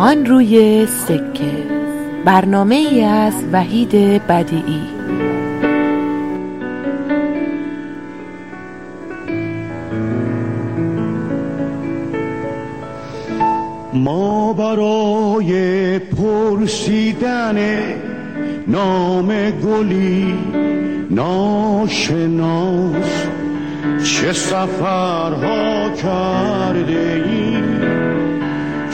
آن روی سکه. برنامه ای از وحید بدیعی. ما برای پرسیدن نام گلی ناشناس چه سفرها کرده ایم؟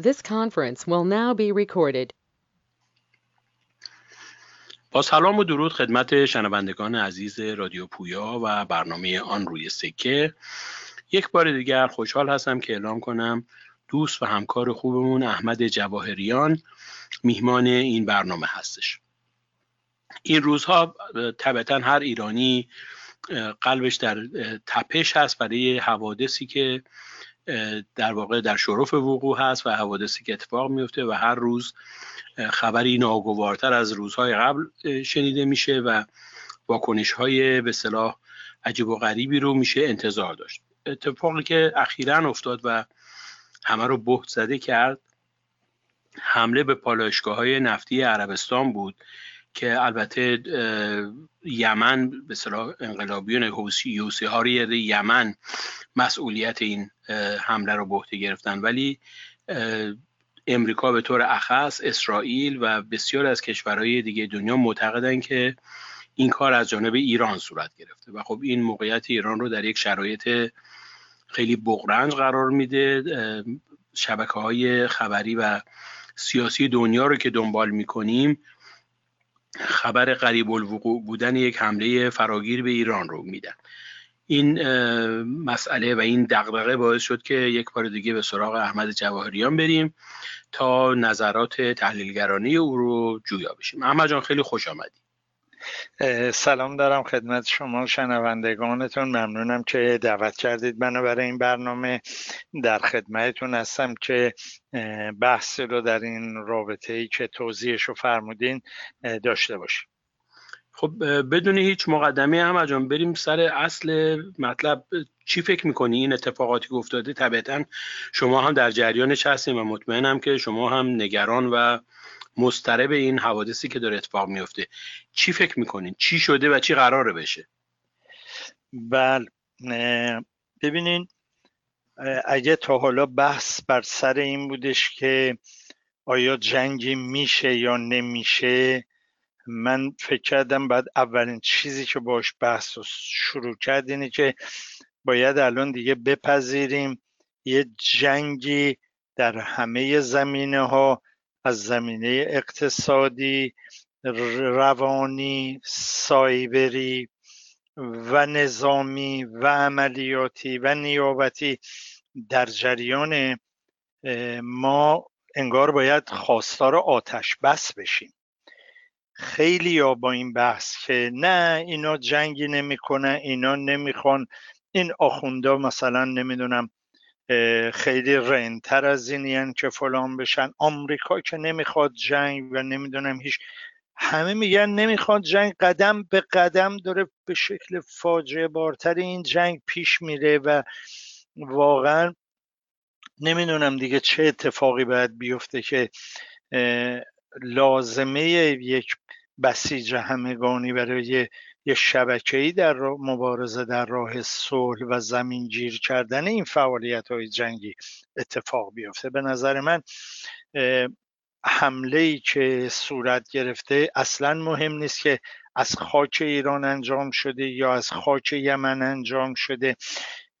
This conference will now be recorded. با سلام و درود خدمت شنوندگان عزیز رادیو پویا و برنامه آن روی سکه یک بار دیگر خوشحال هستم که اعلام کنم دوست و همکار خوبمون احمد جواهریان میهمان این برنامه هستش این روزها طبعا هر ایرانی قلبش در تپش هست برای حوادثی که در واقع در شرف وقوع هست و حوادثی که اتفاق میفته و هر روز خبری ناگوارتر از روزهای قبل شنیده میشه و واکنش های به صلاح عجیب و غریبی رو میشه انتظار داشت. اتفاقی که اخیرا افتاد و همه رو بهت زده کرد حمله به پالایشگاه های نفتی عربستان بود. که البته یمن به صلاح انقلابیون حوسی یوسی ها یمن مسئولیت این حمله رو به گرفتن. ولی امریکا به طور اخص اسرائیل و بسیار از کشورهای دیگه دنیا معتقدن که این کار از جانب ایران صورت گرفته. و خب این موقعیت ایران رو در یک شرایط خیلی بغرنج قرار میده. شبکه های خبری و سیاسی دنیا رو که دنبال می‌کنیم خبر قریب الوقوع بودن یک حمله فراگیر به ایران رو میدن. این مسئله و این دغدغه باعث شد که یک بار دیگه به سراغ احمد جواهریان بریم تا نظرات تحلیلگرانه او رو جویا بشیم. احمد جان خیلی خوش آمدی. سلام دارم خدمت شما شنوندگانتون. ممنونم که دعوت کردید. منو برای این برنامه در خدمتتون هستم که بحث رو در این رابطه ای که توضیحش رو فرمودین داشته باشیم. خب بدون هیچ مقدمه هم جان بریم سر اصل مطلب. چی فکر می‌کنی؟ این اتفاقاتی که افتاده طبیعتا شما هم در جریانش هستیم و مطمئنم که شما هم نگران و مسترب این حوادثی که داره اتفاق میفته. چی فکر می‌کنین؟ چی شده و چی قراره بشه؟ بله ببینین اگه تا حالا بحث بر سر این بودش که آیا جنگی میشه یا نمیشه من فکر کردم بعد اولین چیزی که باش بحث رو شروع کرد اینه که باید الان دیگه بپذیریم یه جنگی در همه زمینه ها از زمینه اقتصادی روانی سایبری و نظامی و عملیاتی و نیابتی در جریان ما انگار باید خواستار آتش بس بشیم. خیلی یا با این بحث که نه اینا جنگی نمی‌کنن اینا نمی‌خوان. این آخوندا مثلا نمی‌دونم خیلی رنتر از اینین که فلان بشن. آمریکا که نمی‌خواد جنگ و نمی‌دونم هیچ. همه میگن نمی‌خواد جنگ. قدم به قدم داره به شکل فاجعه بارتر این جنگ پیش میره و واقعا نمی‌دونم دیگه چه اتفاقی باید بیفته که لازمه یک بسیج همگانی برای یه شبکه‌ای در مبارزه در راه صلح و زمینگیر کردن این فعالیت های جنگی اتفاق بیفته. به نظر من حمله ای که صورت گرفته اصلا مهم نیست که از خاک ایران انجام شده یا از خاک یمن انجام شده.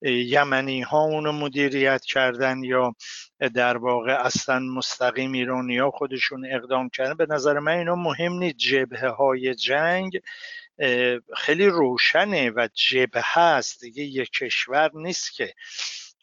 یمنی ها اونو مدیریت کردن یا در واقع اصلا مستقیم ایرانی ها خودشون اقدام کردن. به نظر من اینا مهم نیست. جبهه های جنگ خیلی روشنه و جبهه هست دیگه یک کشور نیست که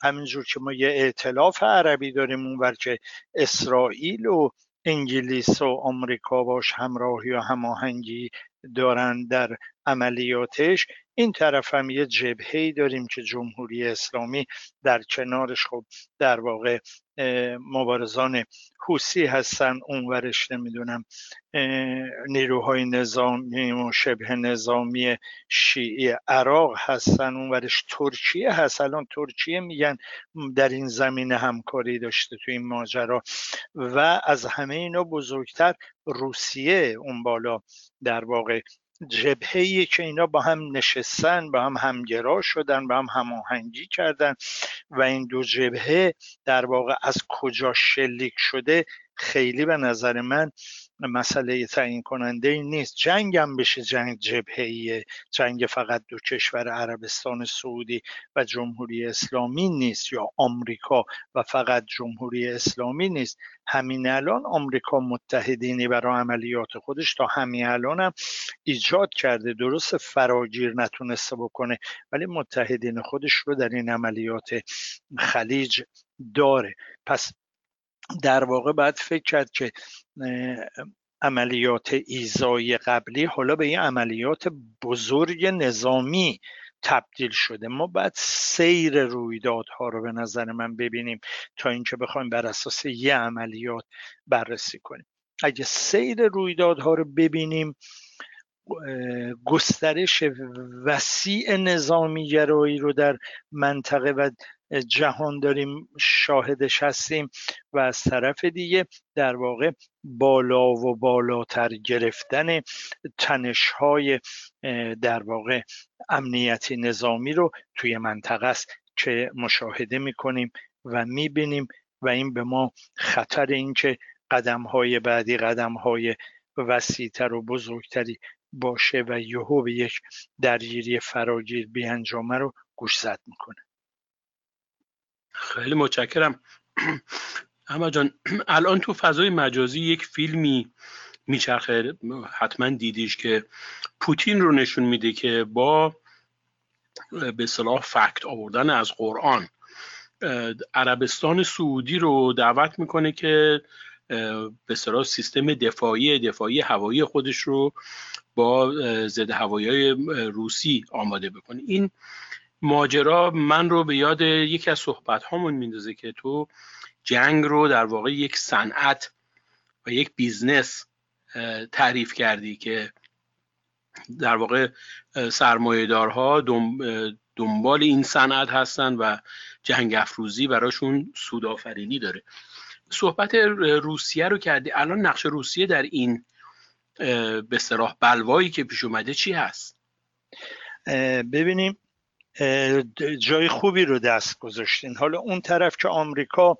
همینجور که ما یه ائتلاف عربی داریم اونور که اسرائیل و انگلیس و آمریکا باش همراهی و هماهنگی دارن در عملیاتش این طرف هم یه جبهه داریم که جمهوری اسلامی در کنارش خب در واقع مبارزان حوسی هستن اونورش نمی‌دونم نیروهای نظامی و شبه نظامی شیعی عراق هستن اونورش ترکیه هست. الان ترکیه میگن در این زمینه همکاری داشته تو این ماجرا. و از همه اینا بزرگتر روسیه اون بالا در واقع جبهه که اینا با هم نشستن با هم همگرا شدن با هم هماهنگی کردن و این دو جبهه در واقع از کجا شلیک شده خیلی به نظر من مسئله تعیین کننده ای نیست. جنگ هم بشه جنگ جبهه جنگ فقط دو کشور عربستان سعودی و جمهوری اسلامی نیست یا آمریکا و فقط جمهوری اسلامی نیست. همین الان آمریکا متحدینی برای عملیات خودش تا همین الان هم ایجاد کرده. درست فراگیر نتونسته بکنه ولی متحدین خودش رو در این عملیات خلیج داره. پس در واقع باید فکر کرد که عملیات ایزایی قبلی حالا به این عملیات بزرگ نظامی تبدیل شده. ما باید سیر رویدادها رو به نظر من ببینیم تا اینکه بخوایم بر اساس یه عملیات بررسی کنیم. اگه سیر رویدادها رو ببینیم گسترش وسیع نظامی گرایی رو در منطقه و جهان داریم شاهدش هستیم و از طرف دیگه در واقع بالا و بالاتر گرفتن تنشهای در واقع امنیتی نظامی رو توی منطقه است که مشاهده می‌کنیم و می‌بینیم و این به ما خطر اینکه قدم های بعدی قدم های وسیعتر و بزرگتری باشه و یهو به یک درگیری فراگیر بیانجامه رو گوش زد می‌کنه. خیلی متشکرم. اما جان الان تو فضای مجازی یک فیلمی میچرخه. حتما دیدیش که پوتین رو نشون میده که با به صلاح فکت آوردن از قرآن عربستان سعودی رو دعوت می‌کنه که به صلاح سیستم دفاعی دفاعی هوایی خودش رو با ضد هوایی روسی آماده بکنه. این ماجرا من رو به یاد یکی از صحبت هامون میندازه که تو جنگ رو در واقع یک صنعت و یک بیزنس تعریف کردی که در واقع سرمایهدارها دنبال این صنعت هستن و جنگ افروزی براشون سودآفرینی داره. صحبت روسیه رو کردی. الان نقش روسیه در این به صلاح بلوایی که پیش اومده چی هست؟ ببینیم جای خوبی رو دست گذاشتین. حالا اون طرف که آمریکا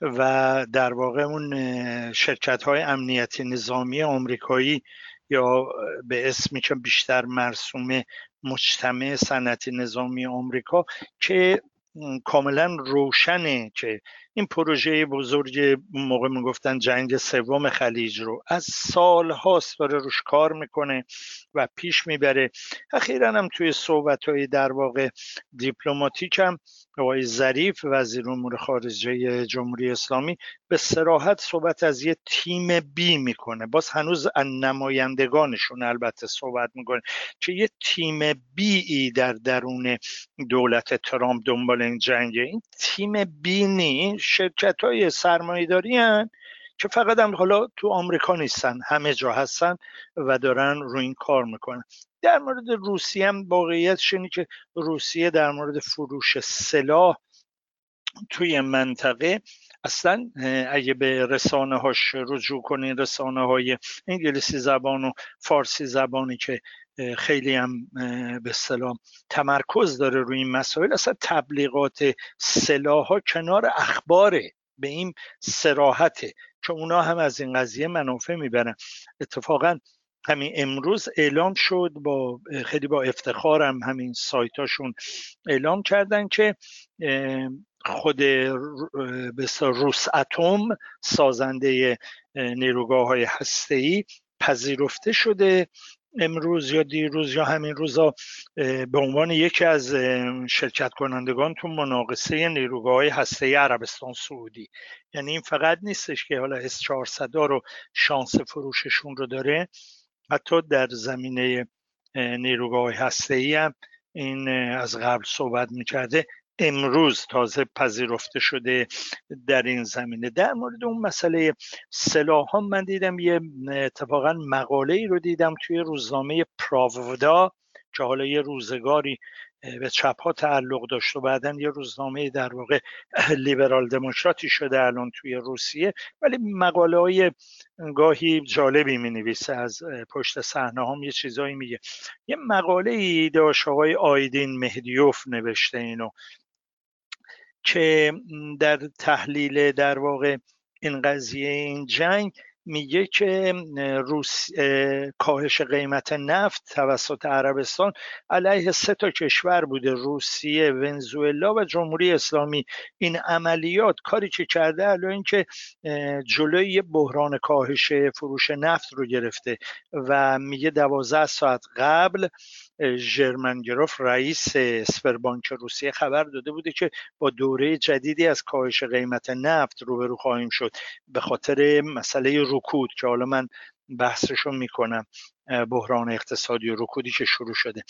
و در واقع اون شرکت های امنیتی نظامی آمریکایی یا به اسمی که بیشتر مرسوم مجتمع صنعتی نظامی آمریکا که کاملا روشنه که این پروژه بزرگ موقع می‌گفتن جنگ سوم خلیج رو. از سال هاست داره روش کار می‌کنه و پیش می‌بره. اخیرا هم توی صحبت های در واقع دیپلماتیک هم آقای ظریف وزیر امور خارجه جمهوری اسلامی به سراحت صحبت از یه تیم بی می‌کنه. باز هنوز نمایندگانشون البته صحبت می‌کنه که یه تیم بی ای در درون دولت ترامپ دنبال این جنگه. این تیم بی نی شرکت های سرمایه داری که فقط هم حالا تو آمریکا نیستن همه جا هستن و دارن روی این کار می‌کنن. در مورد روسیه هم واقعیت شنی که روسیه در مورد فروش سلاح توی منطقه اصلا اگه به رسانه هاش رجوع کنین رسانه های انگلیسی زبان و فارسی زبانی که خیلی هم به سلام تمرکز داره روی این مسائل. اصلا تبلیغات سلاح ها کنار اخباره به این سراحته که اونا هم از این قضیه منافع می‌برن. اتفاقا همین امروز اعلام شد با خیلی با افتخارم همین سایتاشون اعلام کردن که خود روس اتم سازنده نیروگاه های هسته پذیرفته شده. امروز یا دیروز یا همین روزا به عنوان یکی از شرکت کنندگان تو مناقصه نیروگاه های هسته عربستان سعودی. یعنی این فقط نیستش که حالا اس 400 رو شانس فروششون رو داره حتی در زمینه نیروگاه هسته ای هم این از قبل صحبت می‌کرده. امروز تازه پذیرفته شده در این زمینه. در مورد اون مسئله سلاح ها من دیدم یه اتفاقا مقاله ای رو دیدم توی روزنامه پراودا که حالا یه روزگاری به چپ ها تعلق داشت و بعدا یه روزنامه در واقع لیبرال دموکراتی شده الان توی روسیه. ولی مقاله های گاهی جالبی می نویسه از پشت صحنه هم یه چیزایی میگه. یه مقاله ای داشت آقای آیدین مهدیوف نوشته اینو. که در تحلیل در واقع این قضیه این جنگ میگه که روس کاهش قیمت نفت توسط عربستان علیه سه تا کشور بوده روسیه ونزوئلا و جمهوری اسلامی. این عملیات کاری که کرده الان اینکه جلوی بحران کاهش فروش نفت رو گرفته و میگه دوازده ساعت قبل ژرمنگروف رئیس اسپربانک روسیه خبر داده بوده که با دوره جدیدی از کاهش قیمت نفت روبرو خواهیم شد به خاطر مسئله رکود که حالا من بحثشو می‌کنم بحران اقتصادی و رکودی که شروع شده.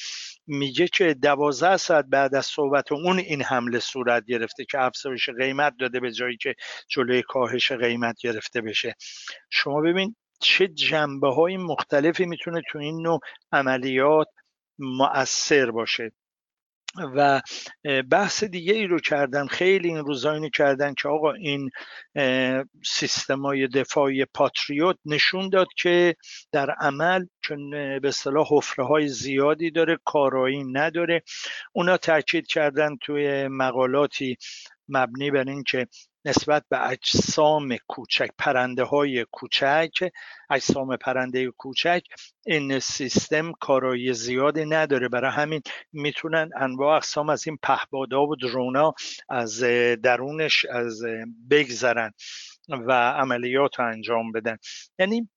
میگه که دوازده ساعت بعد از صحبت اون این حمله صورت گرفته که افزایش قیمت داده به جایی که جلوی کاهش قیمت گرفته بشه. شما ببین چه جنبه های مختلفی می‌تونه تو این نوع عملیات مؤثر باشه. و بحث دیگه ای رو کردن خیلی این روزا اینو کردن که آقا این سیستمای دفاعی پاتریوت نشون داد که در عمل چون به اصطلاح حفره های زیادی داره کارایی نداره. اونا تاکید کردن توی مقالاتی مبنی بر اینکه نسبت به اجسام کوچک پرنده های کوچک اجسام پرنده کوچک این سیستم کارایی زیادی نداره. برای همین می‌تونن انواع اقسام از این پهبادا و درونا از درونش از بگذرن و عملیات رو انجام بدن. یعنی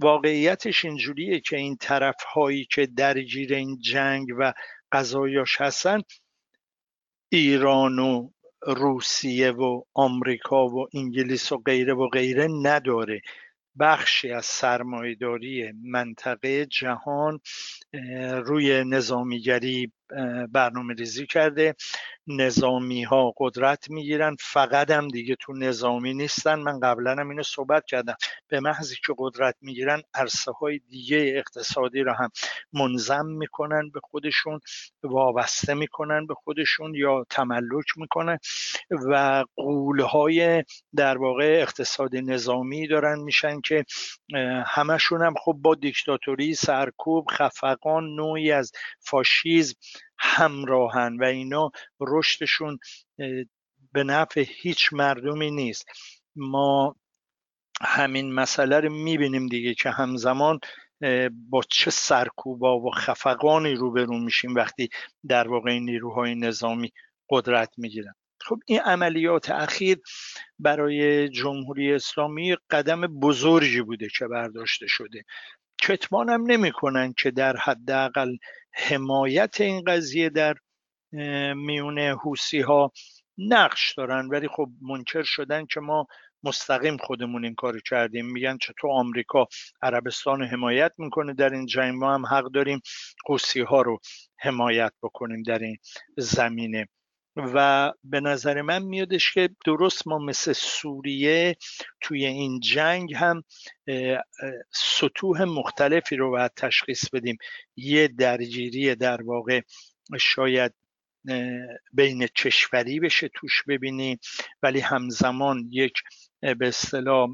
واقعیتش اینجوریه که این طرف هایی که درگیر این جنگ و قضایاش هستن ایران و روسیه و آمریکا و انگلیس و غیره و غیره نداره. بخشی از سرمایهداری منطقه جهان روی نظامیگری برنامه ریزی کرده. نظامی ها قدرت می‌گیرن. فقط هم دیگه تو نظامی نیستن. من قبلا هم اینو صحبت کردم. به محضی که قدرت می‌گیرن عرصه های دیگه اقتصادی رو هم منظم می‌کنن به خودشون وابسته می‌کنن به خودشون یا تملک می‌کنن و قول های در واقع اقتصادی نظامی دارن میشن که همشون هم خب با دیکتاتوری سرکوب خفقان نوعی از فاشیزم همراهن و اینا رشدشون به نفع هیچ مردمی نیست. ما همین مسئله رو می‌بینیم دیگه که همزمان با چه سرکوبا و خفقانی روبرو میشیم وقتی در واقع نیروهای نظامی قدرت می‌گیرن. خب این عملیات اخیر برای جمهوری اسلامی قدم بزرگی بوده که برداشته شده. کتمانم نمی‌کنن که در حداقل حمایت این قضیه در میون حوسی ها نقش دارن. ولی خب منکر شدن که ما مستقیم خودمون این کار کردیم. میگن چطور آمریکا عربستان حمایت می‌کنه در این جنگ. ما هم حق داریم حوسی ها رو حمایت بکنیم در این زمینه. و به نظر من میادش که درست ما مثل سوریه توی این جنگ هم سطوح مختلفی رو باید تشخیص بدیم. یه درگیری در واقع شاید بین کشوری بشه توش ببینیم ولی همزمان یک به اصطلاح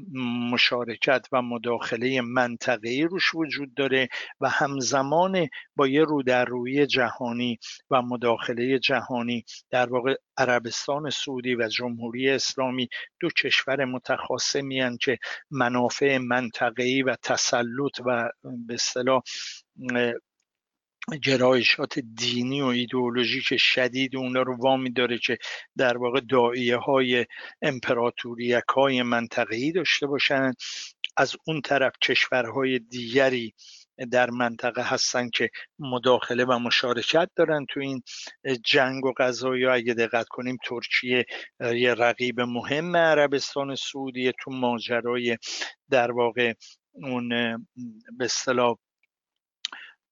مشارکت و مداخله منطقه‌ای روش وجود داره و همزمان با یه رو در روی جهانی و مداخله جهانی در واقع عربستان سعودی و جمهوری اسلامی دو کشور متخاصمی که منافع منطقه‌ای و تسلط و به اصطلاح گرایشات دینی و ایدئولوژیک شدید اونا رو وامی داره که در واقع دائیه های امپراتوریک های منطقه‌ای داشته باشن. از اون طرف کشورهای دیگری در منطقه هستن که مداخله و مشارکت دارن تو این جنگ و غذا اگه دقت کنیم ترکیه یه رقیب مهم عربستان سعودی تو ماجرای در واقع اون به اصطلاح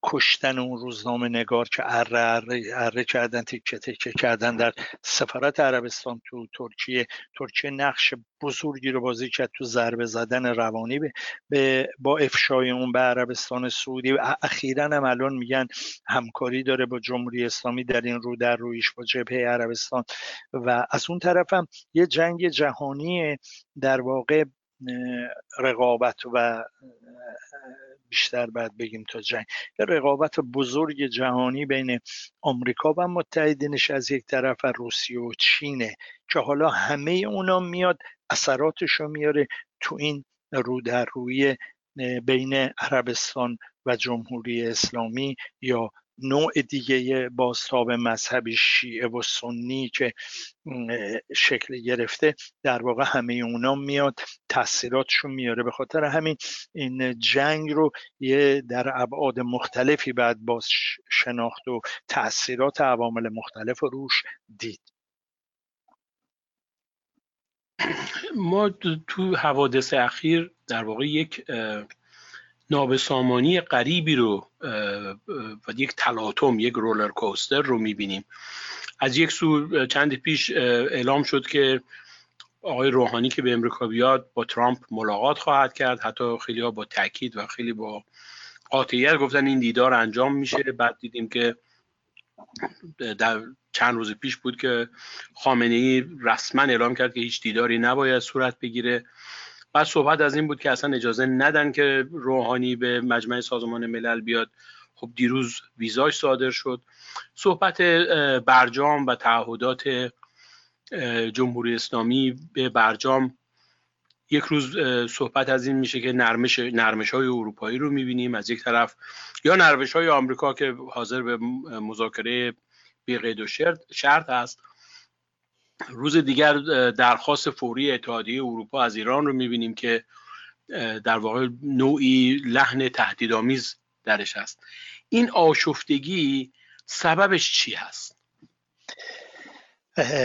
کشتن اون روزنامه نگار که اره اره, اره کردن تیکه تیکه کردن در سفارت عربستان تو ترکیه. ترکیه نقش بزرگی رو بازی کرد تو ضربه زدن روانی به, به با افشای اون به عربستان سعودی. و اخیرا هم الان میگن همکاری داره با جمهوری اسلامی در این رو در رویش با جبهه عربستان. و از اون طرف هم یه جنگ جهانی در واقع رقابت و بیشتر بعد بگیم تا جنگ. یه رقابت بزرگ جهانی بین آمریکا و متحدینش از یک طرف و روسیه و چینه که حالا همه اونا میاد اثراتش رو میاره تو این رو در روی بین عربستان و جمهوری اسلامی یا نوع دیگه بازتاب مذهبی شیعه و سنی که شکل گرفته در واقع همه اونا میاد تاثیراتشون میاره. به خاطر همین این جنگ رو یه در ابعاد مختلفی بعد باز شناخت و تاثیرات عوامل مختلف روش دید. ما تو حوادث اخیر در واقع یک نابسامانی غریبی رو و یک تلاطم یک رولر کوستر رو می‌بینیم. از یک سو چند پیش اعلام شد که آقای روحانی که به امریکا بیاد با ترامپ ملاقات خواهد کرد. حتی خیلی با تاکید و خیلی با قاطعیت گفتن این دیدار انجام میشه. بعد دیدیم که در چند روز پیش بود که خامنه ای رسما اعلام کرد که هیچ دیداری نباید صورت بگیره. بعد صحبت از این بود که اصلا اجازه ندن که روحانی به مجمع سازمان ملل بیاد. خب دیروز ویزاش صادر شد. صحبت برجام و تعهدات جمهوری اسلامی به برجام. یک روز صحبت از این میشه که نرمش, نرمش های اروپایی رو می‌بینیم از یک طرف یا نرمش های آمریکا که حاضر به مذاکره بی قید و شرط است روز دیگر درخواست فوری اتحادیه اروپا از ایران رو می‌بینیم که در واقع نوعی لحن تهدیدآمیز درش هست. این آشفتگی سببش چی هست؟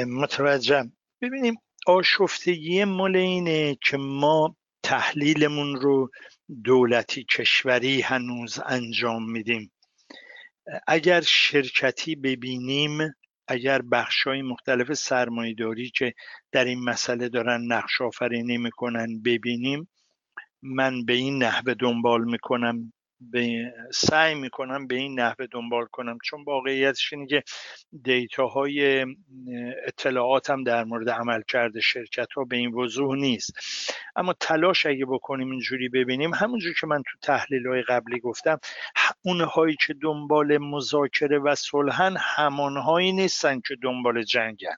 متوجه ببینیم آشفتگی مال اینه که ما تحلیلمون رو دولتی کشوری هنوز انجام میدیم. اگر شرکتی ببینیم اگر های مختلف سرمایهداری که در این مسئله دارن نقش آفرینی می‌کنن ببینیم من به این نحوه دنبال می‌کنم به سعی می‌کنم به این نحوه دنبال کنم. چون واقعیتش اینه که دیتاهای اطلاعاتم در مورد عمل کرده شرکت ها به این وضوح نیست. اما تلاش اگه بکنیم اینجوری ببینیم همونجور که من تو تحلیل های قبلی گفتم اونهایی که دنبال مذاکره و صلحن همانهایی نیستن که دنبال جنگن.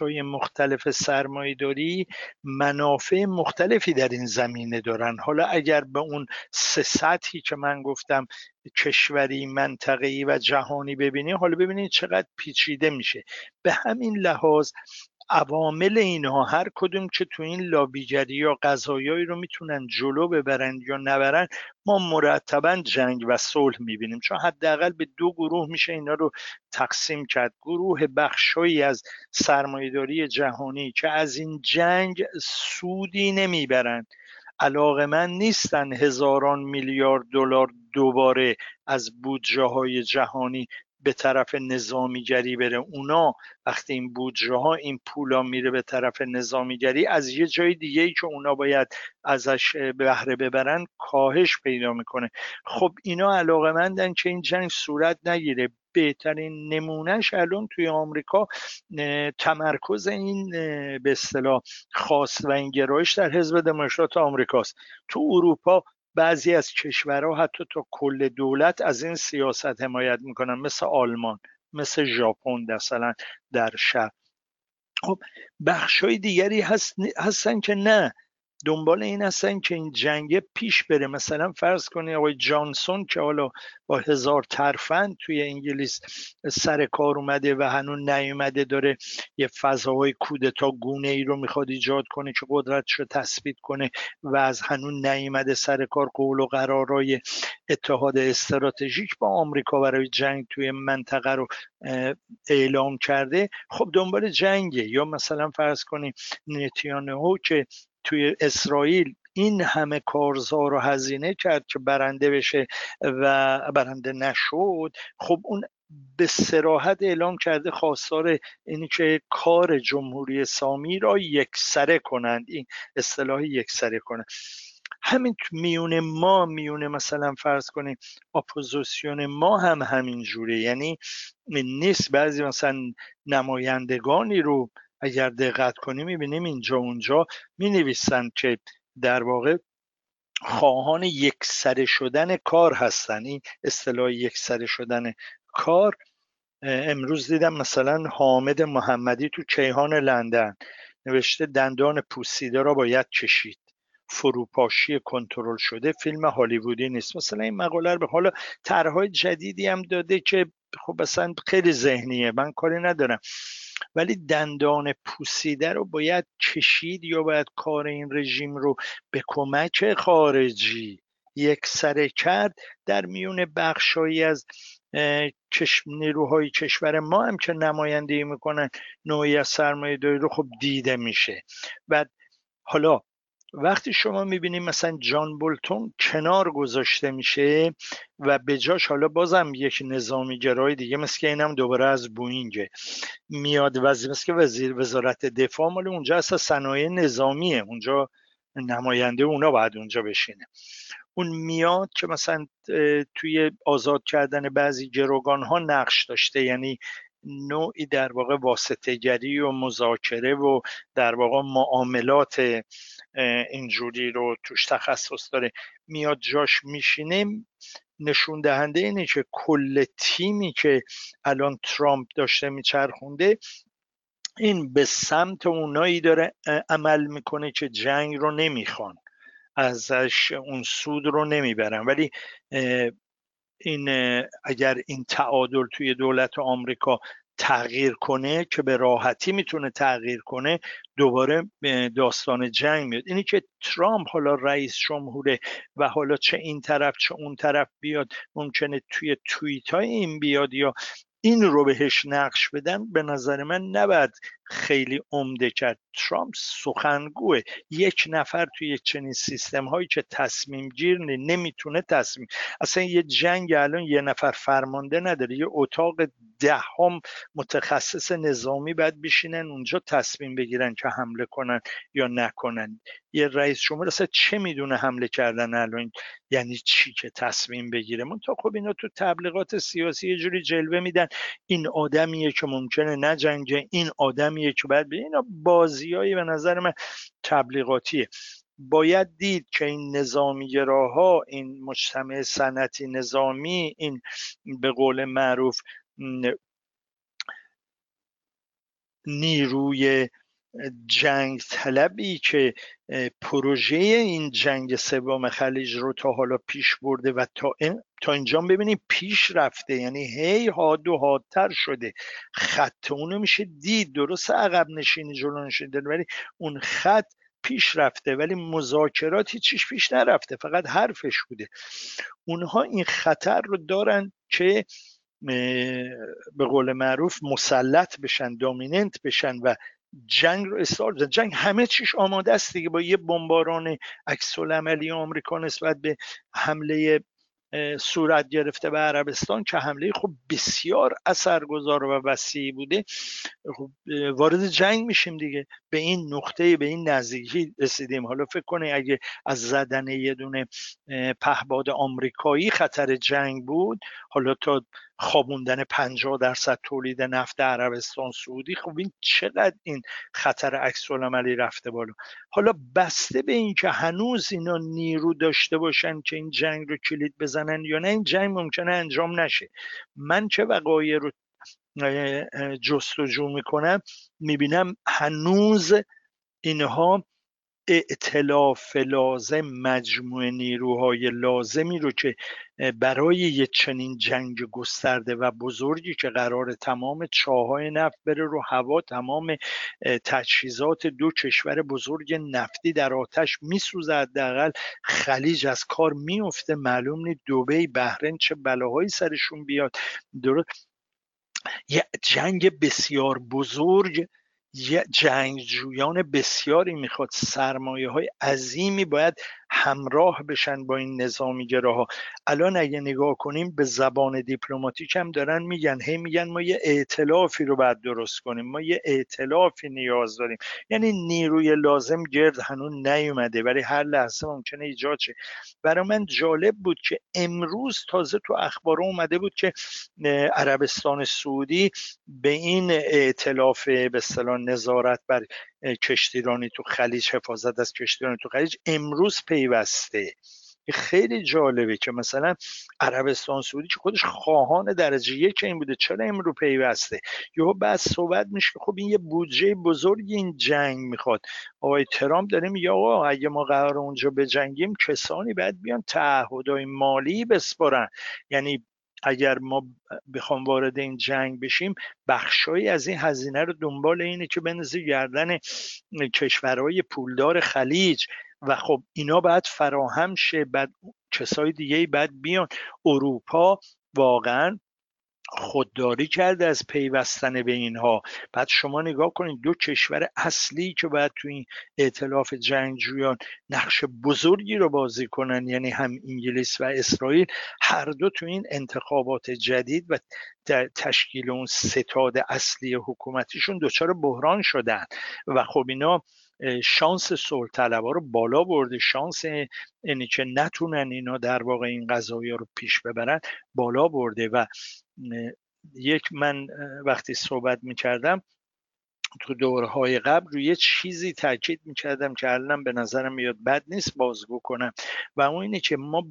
های مختلف سرمایهداری منافع مختلفی در این زمینه دارن. حالا اگر به اون سه سطحی که من گفتم کشوری منطقه‌ای و جهانی ببینیم حالا ببینید چقدر پیچیده میشه. به همین لحاظ عوامل اینها هر کدوم که تو این لابیگری یا قضایایی رو می‌تونن جلو ببرند یا نبرن ما مرتبا جنگ و صلح می‌بینیم. چون حداقل به دو گروه میشه اینا رو تقسیم کرد. گروه بخشهایی از سرمایهداری جهانی که از این جنگ سودی نمی‌برند. علاقه من نیستن هزاران میلیارد دلار دوباره از بودجه های جهانی به طرف نظامیگری بره. اونا وقتی این بودجه ها این پولا میره به طرف نظامیگری از یه جای دیگه ای که اونا باید ازش بهره ببرن کاهش پیدا می‌کنه. خب اینا علاقه مندن که این جنگ صورت نگیره. بهترین نمونهش الان توی آمریکا تمرکز این به اصطلاح خاص و این گرایش در حزب دموکرات آمریکاست. تو اروپا بعضی از کشورها حتی تا کل دولت از این سیاست حمایت می‌کنن مثل آلمان مثل ژاپن مثلا در شب خب بخشای دیگری هست هستن که نه. دنبال این هستن که این جنگ پیش بره. مثلا فرض کنید آقای جانسون که حالا با هزار ترفند توی انگلیس سر کار اومده و هنوز نیومده داره یه فضاهای کودتا گونه ای رو می‌خواد ایجاد کنه که قدرتش رو تثبیت کنه و از هنوز نیومده سر کار قول و قرارای اتحاد استراتژیک با آمریکا برای جنگ توی منطقه رو اعلام کرده. خب دنبال جنگه. یا مثلا فرض کنیم نتیانهو که توی اسرائیل این همه کارزار رو هزینه کرد که برنده بشه و برنده نشد خب اون به سراحت اعلام کرده خواستار اینی که کار جمهوری سامی را یکسره کنند این اصطلاح یکسره کنند. همین میون ما میون مثلا فرض کنیم اپوزیسیون ما هم همین جوره یعنی نیست بعضی مثلا نمایندگانی رو اگر دقت کنیم می‌بینیم اینجا اونجا می نویسن که در واقع خواهان یکسره شدن کار هستن. این اصطلاح یکسره شدن کار امروز دیدم مثلا حامد محمدی تو کیهان لندن نوشته دندان پوسیده را باید چشید. فروپاشی کنترل شده فیلم هالیوودی نیست. مثلا این مقاله به حالا طرحهای جدیدی هم داده که خب مثلا خیلی ذهنیه. من کاری ندارم. ولی دندان پوسیده رو باید کشید یا باید کار این رژیم رو به کمک خارجی یک سره کرد؟ در میون بخشهایی از نیروهای کشور ما هم که نمایندگی می‌کنن نوعی از سرمایه داری رو خب دیده میشه. و حالا وقتی شما می‌بینید مثلا جان بولتون کنار گذاشته میشه و به جاش حالا بازم یک نظامی گرای دیگه مثل که اینم دوباره از بوینگه میاد. وزیر مثل که وزیر وزارت دفاع مال اونجا اصلا صنایع نظامیه. اونجا نماینده اونا باید اونجا بشینه. اون میاد که مثلا توی آزاد کردن بعضی گروگان ها نقش داشته. یعنی نوعی در واقع واسطهگری و مذاکره و در واقع معاملات اینجوری رو توش تخصص داره. میاد جاش میشینه نشون دهنده اینه که کل تیمی که الان ترامپ داشته میچرخونده این به سمت اونایی داره عمل می‌کنه که جنگ رو نمی‌خوان. ازش اون سود رو نمی‌برن. ولی این اگر این تعادل توی دولت آمریکا تغییر کنه که به راحتی می‌تونه تغییر کنه دوباره داستان جنگ میاد. اینی که ترامپ حالا رئیس جمهوره و حالا چه این طرف چه اون طرف بیاد ممکنه توی توییت های این بیاد یا این رو بهش نقش بدن به نظر من نباید خیلی عمده کرد. ترامپ سخنگوه یک نفر توی چنین سیستم هایی که تصمیم گیر نمی‌تونه تصمیم اصلا یه جنگ الان یه نفر فرمانده نداره یه اتاق دهم متخصص نظامی باید بشینن اونجا تصمیم بگیرن که حمله کنن یا نکنن. یه رئیس جمهور اصلا چه می‌دونه حمله کردن الان؟ یعنی چی که تصمیم بگیره؟ من تا خب اینا تو تبلیغات سیاسی یه جوری جلوه میدن. این آدمیه که ممکنه نجنگه این که باید اینا بازیایی به نظر من تبلیغاتیه. باید دید که این نظامی ها این مجتمع سنتی نظامی این به قول معروف نیروی جنگ طلبی که پروژه این جنگ سوم خلیج رو تا حالا پیش برده و تا, این تا اینجا ببینیم پیش رفته یعنی هی حاد و حادتر شده. خط اونو میشه دید درست عقب نشینی جلو نشینی ولی اون خط پیش رفته ولی مذاکراتی چیش پیش نرفته فقط حرفش بوده. اونها این خطر رو دارن که به قول معروف مسلط بشن دامیننت بشن و جنگ رو استار جنگ همه چیش آماده است دیگه. با یه بمباران عکس عملی آمریکا نسبت به حمله صورت گرفته به عربستان که حمله خب بسیار اثرگذار و وسیع بوده. خب وارد جنگ میشیم دیگه. به این نقطه به این نزدیکی رسیدیم. حالا فکر کنید اگه از زدن یه دونه پهباد آمریکایی خطر جنگ بود حالا تا خوابوندن 50 درصد تولید نفت عربستان سعودی خب این چقدر این خطر عکس عملی رفته بالا؟ حالا بسته به اینکه هنوز اینا نیرو داشته باشن که این جنگ رو کلید بزنن یا نه این جنگ ممکنه انجام نشه. من چه وقایع رو جستجو می‌کنم؟ می‌بینم هنوز اینها اعتلاف لازم مجموع نیروهای لازمی رو که برای یه چنین جنگ گسترده و بزرگی که قرار تمام چاهای نفت بره رو هوا تمام تجهیزات دو کشور بزرگ نفتی در آتش میسوزه حداقل. خلیج از کار میفته معلوم نیست دبی بحرین چه بلاهایی سرشون بیاد. درست؟ یه جنگ بسیار بزرگ جنگجویان بسیاری می‌خواد سرمایه های عظیمی باید همراه بشن با این نظامی ها الان اگه نگاه کنیم به زبان دیپلماتیک هم دارن میگن. هی میگن ما یه ائتلافی رو باید درست کنیم. ما یه ائتلافی نیاز داریم. یعنی نیروی لازم گرد هنوز نیومده ولی هر لحظه ممکنه ایجاد شه. برای من جالب بود که امروز تازه تو اخبار اومده بود که عربستان سعودی به این ائتلاف به اصطلاح نظارت بر کشتیرانی تو خلیج حفاظت از کشتیرانی تو خلیج امروز پیوسته. خیلی جالبه که مثلا عربستان سعودی که خودش خواهان درجه یک این بوده چرا امرو پیوسته؟ یا بعد صحبت میشه خب این یه بودجه بزرگ این جنگ می‌خواد. آقای ترامپ داره میگه آقا اگه ما قرار اونجا بجنگیم کسانی باید بیان تعهدهای مالی بسپرن یعنی اگر ما بخوام وارد این جنگ بشیم بخشایی از این هزینه رو دنبال اینه که بنزه گردن کشورهای پولدار خلیج. و خب اینا باید فراهم شه بعد کسای دیگه بعد بیان. اروپا واقعا خودداری کرده از پیوستن به اینها. بعد شما نگاه کنید دو کشور اصلی که باید تو این ائتلاف جنگجویان نقش بزرگی رو بازی کنن یعنی هم انگلیس و اسرائیل هر دو تو این انتخابات جدید و تشکیل اون ستاد اصلی حکومتیشون دچار بحران شدن. و خب اینا شانس صلح رو بالا برده. شانس اینی که نتونن اینا در واقع این قضایی رو پیش ببرن بالا برده. و یک من وقتی صحبت می‌کردم تو دورهای قبل روی یه چیزی تاکید می‌کردم که الان به نظرم میاد بد نیست بازگو کنم. و اون اینه که ما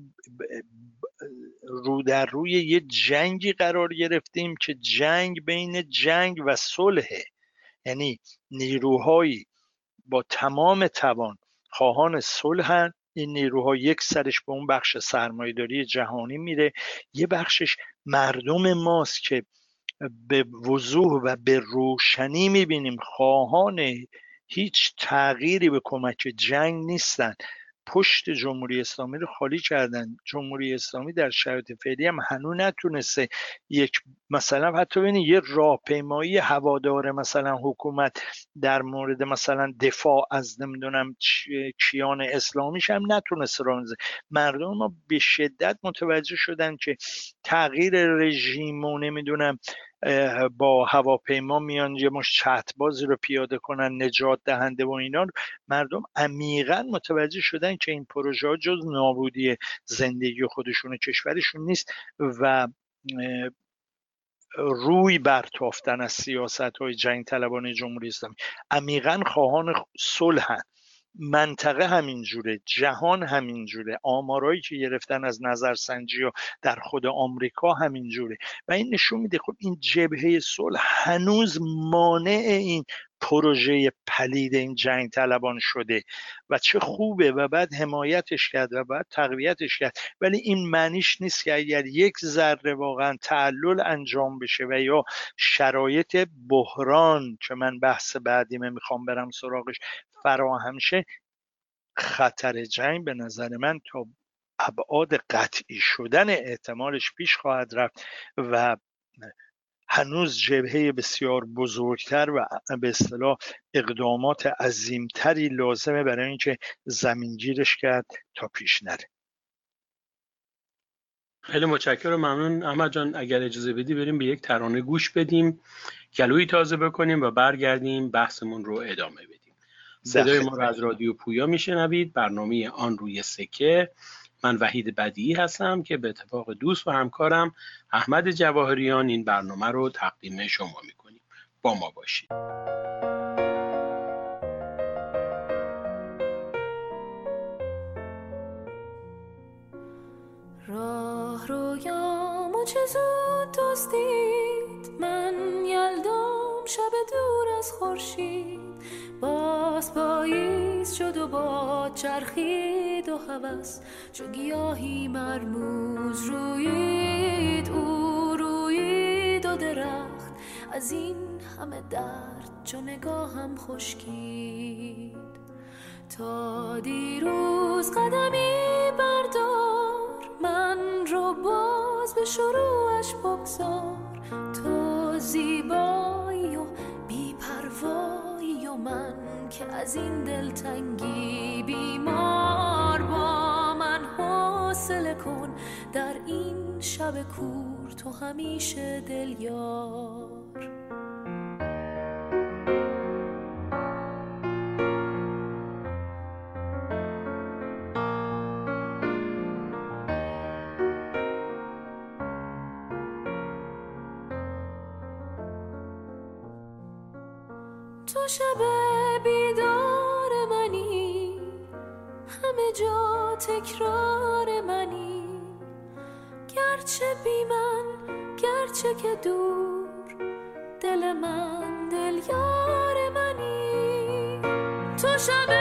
رو در روی یه جنگی قرار گرفتیم که جنگ بین جنگ و صلحه یعنی نیروهایی با تمام توان خواهان صلحن این نیروها یک سرش به اون بخش سرمایهداری جهانی میره. یه بخشش مردم ماست که به وضوح و به روشنی می‌بینیم. خواهان هیچ تغییری به کمک جنگ نیستن پشت جمهوری اسلامی رو خالی کردن. جمهوری اسلامی در شرایط فعلی هم هنوز نتونسته یک مثلا حتی ببینید یه راهپیمایی هوادار مثلا حکومت در مورد مثلا دفاع از نمی‌دونم کیان اسلامیش هم نتونسته رانزه مردم ما به شدت متوجه شدن که تغییر رژیم و نمی‌دونم با هواپیما میان یه مش چتبازی رو پیاده کنن نجات دهنده و اینا مردم عمیقا متوجه شدن که این پروژه ها جز نابودی زندگی خودشون و کشورشون نیست و روی برتافتن از سیاست های جنگ طلبان جمهوری اسلامی. عمیقا خواهان صلحن منطقه همینجوره جهان همینجوره آمارایی که گرفتن از نظرسنجی و در خود آمریکا همینجوره و این نشون میده خب این جبهه صلح هنوز مانع این پروژه پلید این جنگ طلبان شده و چه خوبه و بعد حمایتش کرد و بعد تقویتش کرد. ولی این معنیش نیست که اگر یک ذره واقعا تعلل انجام بشه و یا شرایط بحران که من بحث بعدیمه می‌خوام برم سراغش فراهم شه خطر جنگ به نظر من تا ابعاد قطعی شدن احتمالش پیش خواهد رفت و هنوز جبهه بسیار بزرگتر و به اصطلاح اقدامات عظیمتری لازمه برای اینکه زمینگیرش کرد تا پیش نره. خیلی متشکرم ممنون. احمد جان اگر اجازه بدی بریم به یک ترانه گوش بدیم گلوی تازه بکنیم و برگردیم بحثمون رو ادامه بدیم. صدای ما رو از رادیو پویا میشنوید. برنامه آن روی سکه. من وحید بدیعی هستم که به اتفاق دوست و همکارم احمد جواهریان این برنامه رو تقدیم شما می‌کنیم. با ما باشید. راه رویامو چه زود من یلدام شب دور از خورشید. باز پاییز شد و با چرخید و هوس. چو گیاهی مرموز روید او روید و درخت. از این همه درد چو نگاهم خشکید. تا دیروز قدمی بردار من رو باز به شروعش بگذار. تو زیبایی و بیپروایی و من که از این دلتنگی بیمار با من حوصله کن. در این شب کور تو همیشه دل یار گرچه بی من گرچه که دور دل من دل یار منی. تو شب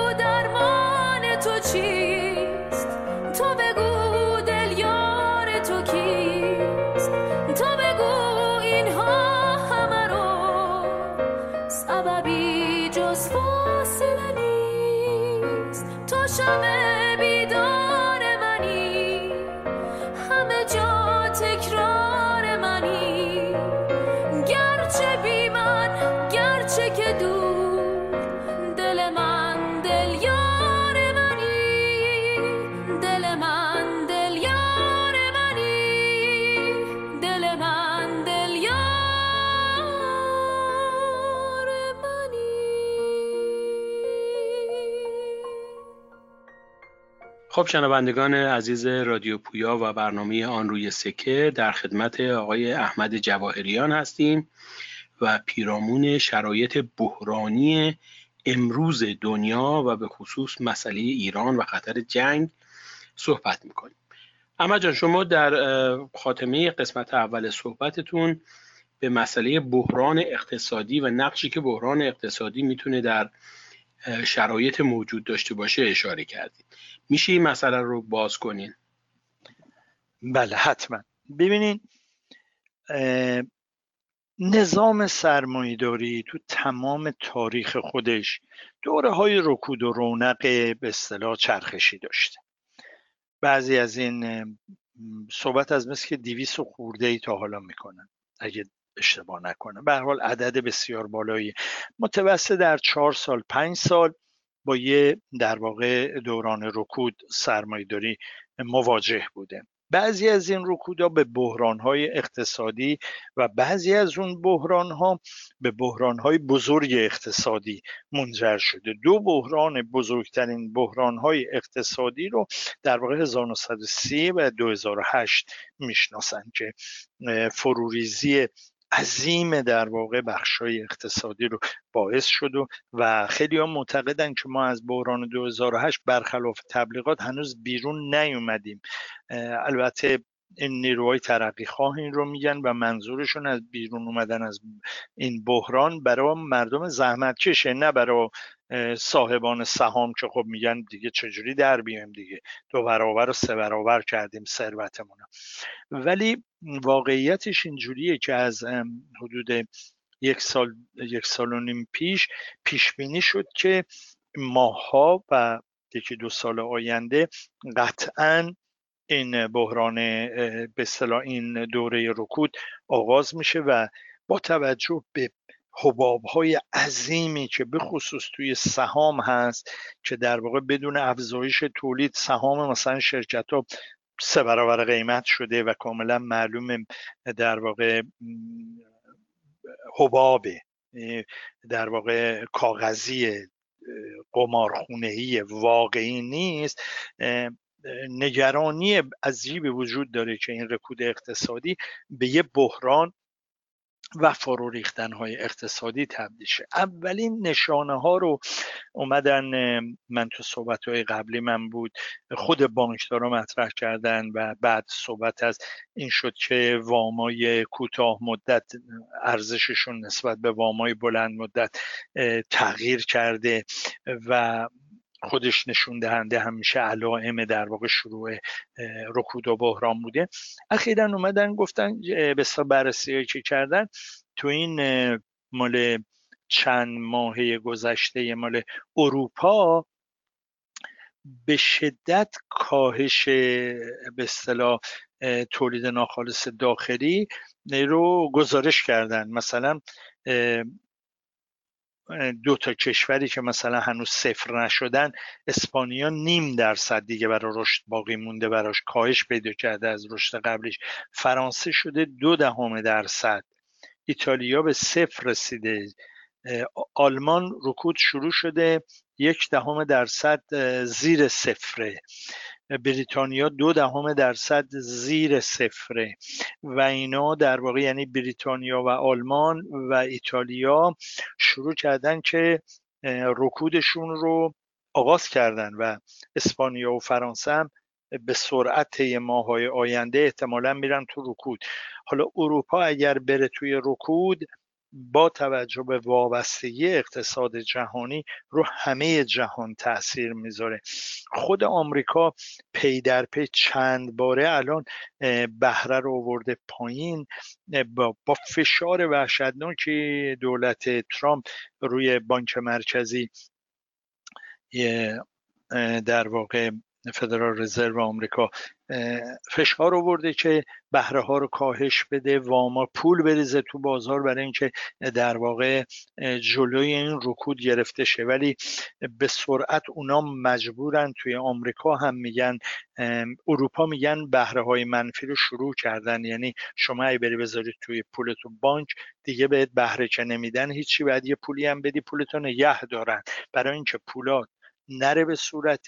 خب شنوندگان عزیز رادیو پویا و برنامه آن روی سکه در خدمت آقای احمد جواهریان هستیم و پیرامون شرایط بحرانی امروز دنیا و به خصوص مسئله ایران و خطر جنگ صحبت می‌کنیم. احمد جان شما در خاتمه قسمت اول صحبتتون به مسئله بحران اقتصادی و نقشی که بحران اقتصادی می‌تونه در شرایط موجود داشته باشه اشاره کردید. میشه این مسئله رو باز کنین؟ بله حتما. ببینین نظام سرمایهداری تو تمام تاریخ خودش دوره های رکود و رونق به اصطلاح چرخشی داشته. بعضی از این صحبت از مثل که دیویس و خورده ای تا حالا می‌کنن اگه اشتباه نکنم. به هر حال عدد بسیار بالایی. متوسط در چهار سال پنج سال. با یه در واقع دوران رکود سرمایهداری مواجه بوده. بعضی از این رکودها به بحرانهای اقتصادی و بعضی از اون بحرانها به بحرانهای بزرگ اقتصادی منجر شده. دو بحران بزرگترین بحرانهای اقتصادی رو در واقع 1930 و 2008 می‌شناسن که فروریزی عظیم در واقع بخشای اقتصادی رو باعث شد و, و خیلی ها معتقدن که ما از بحران 2008 برخلاف تبلیغات هنوز بیرون نیومدیم. البته این نیروهای ترقی خواه این رو میگن و منظورشون از بیرون اومدن از این بحران برای مردم زحمت کشه نه برای صاحبان سهام که خب میگن دیگه چجوری در بیایم دیگه؟ دو برابر و سه برابر کردیم ثروتمون ولی واقعیتش اینجوریه که از حدود یک سال یک سال و نیم پیش پیش بینی شد که ماها و یکی دو سال آینده قطعا این بحران به این دوره رکود آغاز میشه و با توجه به حباب های عظیمی که به خصوص توی سهام هست که در واقع بدون افزایش تولید سهام مثلا شرکت ها سه برابر قیمت شده و کاملا معلوم در واقع حبابه. در واقع کاغذی قمارخونهی واقعی نیست. نگرانی عجیبی وجود داره که این رکود اقتصادی به یه بحران و فرو ریختن های اقتصادی تبدیل شه. اولین نشانه ها رو اومدن من تو صحبت های قبلی من بود خود بانکدارا مطرح کردن و بعد صحبت از این شد که وامای کوتاه مدت ارزششون نسبت به وامای بلند مدت تغییر کرده و خودش نشون دهنده همیشه علائم در واقع شروع رکود و بحران بوده. اخیرا اومدن گفتن به بررسی که کردن تو این مال چند ماهه گذشته مال اروپا به شدت کاهش به اصطلاح تولید ناخالص داخلی رو گزارش کردن. مثلا دو تا کشوری که مثلا هنوز صفر نشدن اسپانیا نیم درصد دیگه برای رشد باقی مونده براش کاهش پیدا کرده از رشد قبلیش. فرانسه شده دو دهم درصد. ایتالیا به صفر رسیده. آلمان رکود شروع شده یک دهم درصد زیر صفره. بریتانیا دو دهم درصد زیر صفره. و اینا در واقع یعنی بریتانیا و آلمان و ایتالیا شروع کردن که رکودشون رو آغاز کردن و اسپانیا و فرانسه هم به سرعت طی ماهای آینده احتمالا میرن تو رکود. حالا اروپا اگر بره توی رکود با توجه به وابستگی اقتصاد جهانی رو همه جهان تاثیر می‌ذاره. خود آمریکا پی در پی چند باره الان بهره رو آورده پایین با, با فشار وحشتناکی دولت ترامپ روی بانک مرکزی در واقع فدرال رزرو آمریکا فشار آورده که بهره ها رو کاهش بده واما پول بریزه تو بازار برای اینکه در واقع جلوی این رکود گرفته شه. ولی به سرعت اونا مجبورن توی آمریکا هم میگن اروپا میگن بهره های منفی رو شروع کردن. یعنی شما ای بری بذارید توی پولتو بانک دیگه بهت بهره که نمیدن هیچی. بعد یه پولی هم بدی پولتو نگه دارن. برای اینکه پولات نره به صورت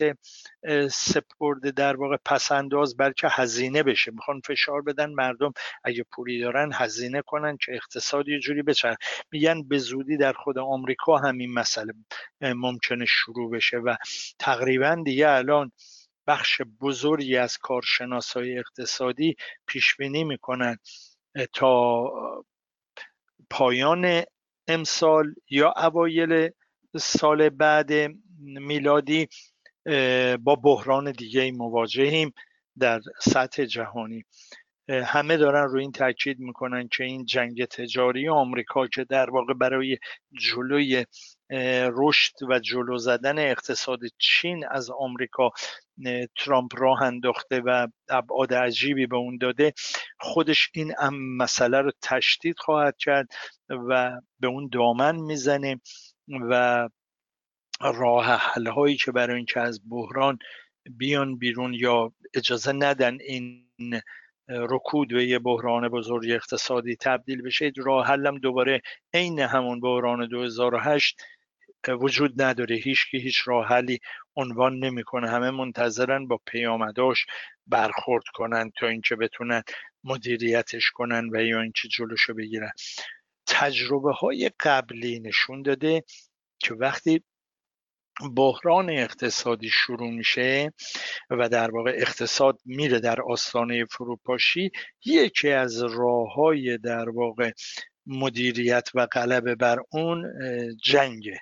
سپرده در واقع پسنداز بلکه هزینه بشه. می‌خوان فشار بدن مردم اگه پولی دارن هزینه کنن که اقتصاد یه جوری بچرخ. میگن به زودی در خود آمریکا همین مسئله ممکنه شروع بشه و تقریبا دیگه الان بخش بزرگی از کارشناسای اقتصادی پیش بینی می‌کنن تا پایان امسال یا اوایل سال بعد میلادی با بحران دیگه مواجهیم در سطح جهانی. همه دارن روی این تاکید می‌کنن که این جنگ تجاری آمریکا که در واقع برای جلوی رشد و جلو زدن اقتصاد چین از آمریکا ترامپ راه انداخته و ابعاد عجیبی به اون داده خودش این مسئله رو تشدید خواهد کرد و به اون دامن می‌زنه و راه حل هایی که برای اینکه از بحران بیان بیرون یا اجازه ندن این رکود به یه بحران بزرگ اقتصادی تبدیل بشه راه حلم دوباره عین همون بحران 2008 وجود نداره. هیچ که هیچ راه حلی عنوان نمی‌کنه. همه منتظرن با پیامداش برخورد کنن تا اینکه بتونن مدیریتش کنن و یا اینکه جلوشو بگیرن. تجربه های قبلی نشون داده که وقتی بحران اقتصادی شروع میشه و در واقع اقتصاد میره در آستانه فروپاشی. یکی از راه های در واقع مدیریت و غلبه بر اون جنگه.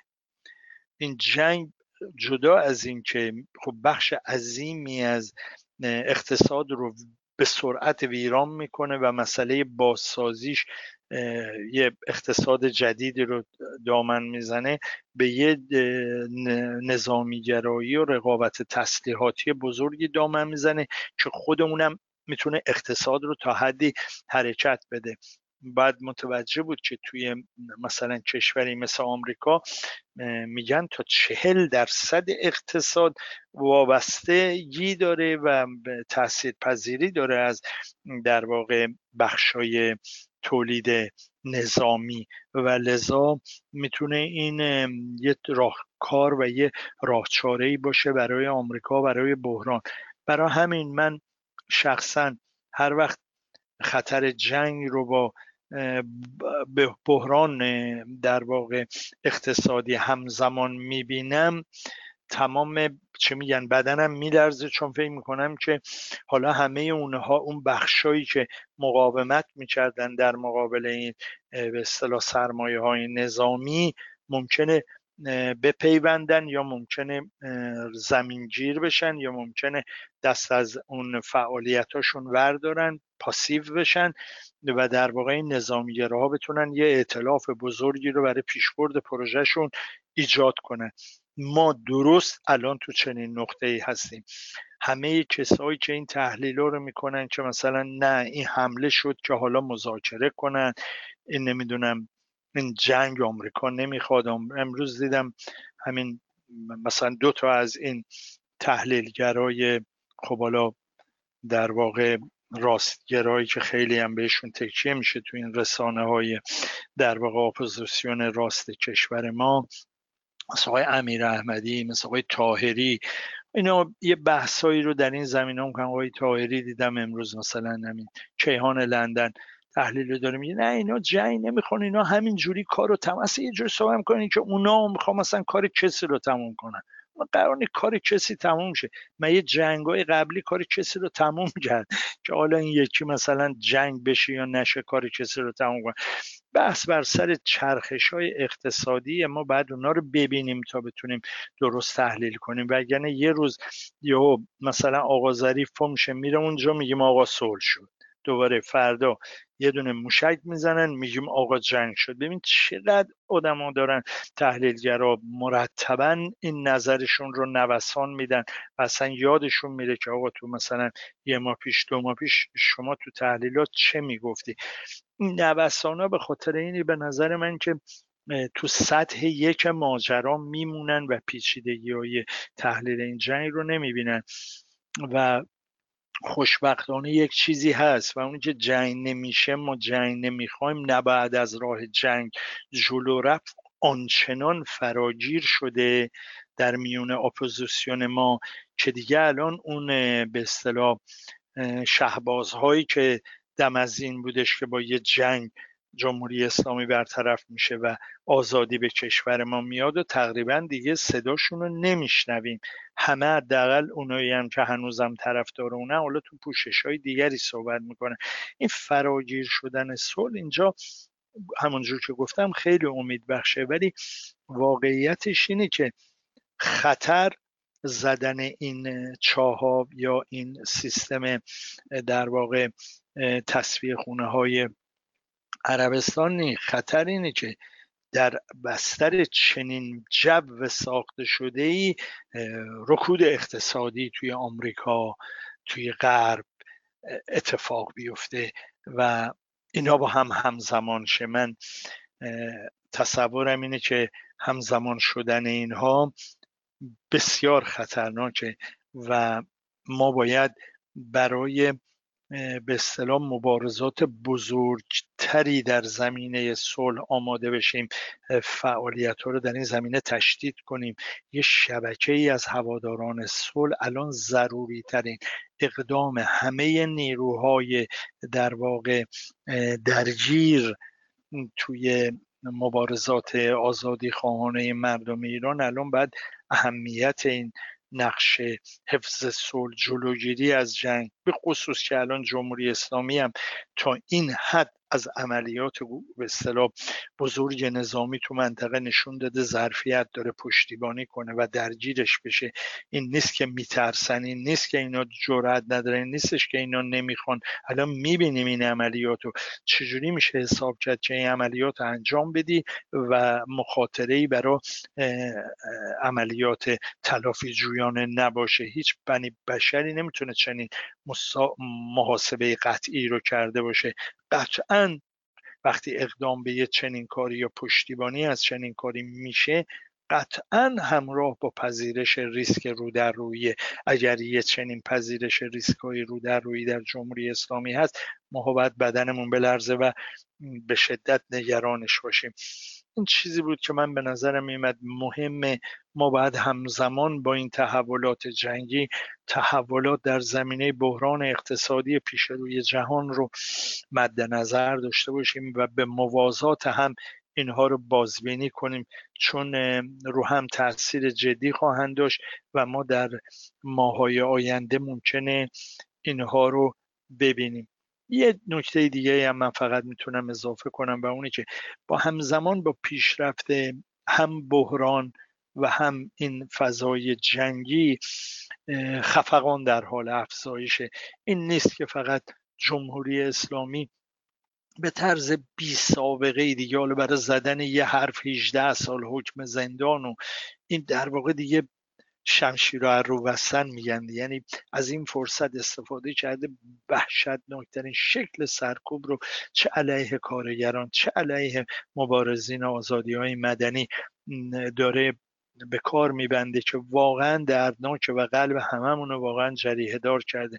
این جنگ جدا از اینکه خب بخش عظیمی از اقتصاد رو به سرعت ویران می‌کنه و مسئله بازسازیش یه اقتصاد جدیدی رو دامن می‌زنه به یه نظامیگرایی و رقابت تسلیحاتی بزرگی دامن می‌زنه که خودمونم می‌تونه اقتصاد رو تا حدی حرکت بده. بعد متوجه بود که توی مثلا کشوری مثل آمریکا میگن تا چهل درصد اقتصاد وابستگی داره و تاثیر پذیری داره از در واقع بخشای تولید نظامی و لذا می‌تونه این یه راهکار و یه راهچاره ای باشه برای آمریکا برای بحران. برای همین من شخصا هر وقت خطر جنگ رو با بحران در واقع اقتصادی همزمان می‌بینم تمام چه میگن بدنم میلرزه چون فکر می‌کنم که حالا همه اونها اون بخشایی که مقاومت می‌کردن در مقابل این به اصطلاح سرمایه های نظامی ممکنه بپیوندن یا ممکنه زمینگیر بشن یا ممکنه دست از اون فعالیتاشون وردارن پاسیو بشن و در واقع این ها بتونن یه اعتلاف بزرگی رو برای پیشبرد پروژهشون ایجاد کنن. ما درست الان تو چنین نقطه ای هستیم. همه کسایی که این تحلیل رو می‌کنن که مثلا نه این حمله شد که حالا مذاکره کنن این نمی‌دونم این جنگ آمریکا نمی‌خواد. امروز دیدم همین مثلا دو تا از این تحلیلگرای خب حالا در واقع راستگرایی که خیلی هم بهشون تکیه میشه تو این رسانه های در واقع اپوزیسیون راست کشور ما مثل آقای امیر احمدی مثل آقای تاهری اینا یه بحثایی رو در این زمین هم کنم آقای تاهری دیدم امروز مثلا همین کیهان لندن تحلیل رو داره میگه. نه اینا جنگ نمی‌خوان. اینا همین جوری کار رو تمام یه جوری صحبت می‌کنن که اونا می‌خوان مثلا کار کسی رو تموم کنن. قرار کار کسی تموم شه. من یه جنگای قبلی کار کسی رو تموم کرد که حالا این یکی مثلا جنگ بشه یا نشه کار کسی رو تموم کنه. بحث بر سر چرخش های اقتصادی ما بعد اونا رو ببینیم تا بتونیم درست تحلیل کنیم. و یه روز یهو مثلا آقا ظریف میشه میره اونجا میگیم آقا صلح شد. دوباره فردا یه دونه موشک می‌زنن میگیم آقا جنگ شد. ببین چقدر آدما دارن تحلیلگرا مرتبا این نظرشون رو نوسان میدن و اصلا یادشون میره که آقا تو مثلا یه ماه پیش دو ماه پیش شما تو تحلیلات چه می‌گفتی؟ این نوسان به خاطر اینی به نظر من که تو سطح یک ماجرا میمونن و پیچیدگی های تحلیل این جنگ رو نمی‌بینن. و خوشبختانه یک چیزی هست و اون که جنگ نمیشه ما جنگ نمی‌خوایم نه بعد از راه جنگ جلو رفت آنچنان فراگیر شده در میون اپوزیسیون ما که دیگه الان اون به اصطلاح شهبازهایی که دم از این بودش که با یه جنگ جمهوری اسلامی برطرف میشه و آزادی به کشور ما میاد و تقریبا دیگه صداشون رو نمیشنویم. همه حداقل اونایی هم که هنوزم طرفدار اونه حالا تو پوشش های دیگری صحبت می‌کنه این فراگیر شدن صلح اینجا همونجور که گفتم خیلی امید بخشه ولی واقعیتش اینه که خطر زدن این چاها یا این سیستم در واقع تصویه خونه های عربستان خطر اینه که در بستر چنین جو ساخته شده ای رکود اقتصادی توی آمریکا توی غرب اتفاق بیفته و اینا با هم همزمان شه. من تصورم اینه که همزمان شدن اینها بسیار خطرناکه و ما باید برای به اصطلاح مبارزات بزرگتری در زمینه صلح آماده بشیم فعالیت ها رو در این زمینه تشدید کنیم. یه شبکه ای از هواداران صلح الان ضروری ترین اقدام همه نیروهای در واقع درگیر توی مبارزات آزادی خواهانه مردم ایران الان بعد اهمیت این نقش حفظ صلح جلوگیری از جنگ به خصوص که الان جمهوری اسلامی هم تا این حد از عملیات به اصطلاح بزرگ نظامی تو منطقه نشون داده ظرفیت داره پشتیبانی کنه و درگیرش بشه. این نیست که میترسن این نیست که اینا جرأت ندارن این نیستش که اینا نمی‌خوان. الان می‌بینیم این عملیات رو چجوری میشه حساب کرد که این عملیات انجام بدی و مخاطره ای برای عملیات تلافی جویانه نباشه؟ هیچ بنی بشری نمی‌تونه چنین محاسبه قطعی رو کرده باشه. قطعا وقتی اقدام به یه چنین کاری یا پشتیبانی از چنین کاری میشه قطعا همراه با پذیرش ریسک رو در روی اگر یه چنین پذیرش ریسک های رو در روی در جمهوری اسلامی هست ما باید بدنمون بلرزه و به شدت نگرانش باشیم. این چیزی بود که من به نظرم میمد مهمه ما باید همزمان با این تحولات جنگی تحولات در زمینه بحران اقتصادی پیش روی جهان رو مد نظر داشته باشیم و به موازات هم اینها رو بازبینی کنیم. چون رو هم تاثیر جدی خواهند داشت و ما در ماهای آینده ممکنه اینها رو ببینیم. یه نکته دیگه هم من فقط می‌تونم اضافه کنم و اونی که با همزمان با پیشرفت هم بحران و هم این فضای جنگی خفقان در حال افزایشه. این نیست که فقط جمهوری اسلامی به طرز بی سابقه دیگه حالا برای زدن یه حرف 18 سال حکم زندان و این در واقع دیگه شمشیر رو رو وسن میگن یعنی از این فرصت استفاده کرده وحشتناکترین شکل سرکوب رو چه علیه کارگران چه علیه مبارزین آزادی های مدنی داره به کار میبنده که واقعا دردناکه و قلب هممون رو واقعا جریه دار کرده.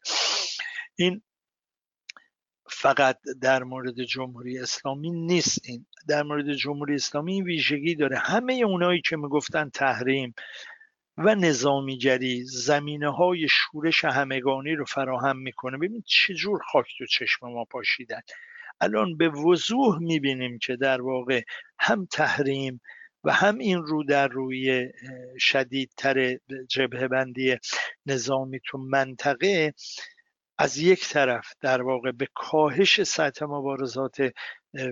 این فقط در مورد جمهوری اسلامی نیست. این در مورد جمهوری اسلامی ویژگی داره. همه اونایی که می‌گفتن تحریم و نظامیگری زمینه های شورش همگانی رو فراهم می‌کنه. ببین چجور خاک تو چشم ما پاشیدن. الان به وضوح می‌بینیم که در واقع هم تحریم و هم این رو در روی شدیدتر جبهه بندی نظامی تو منطقه از یک طرف در واقع به کاهش سطح مبارزات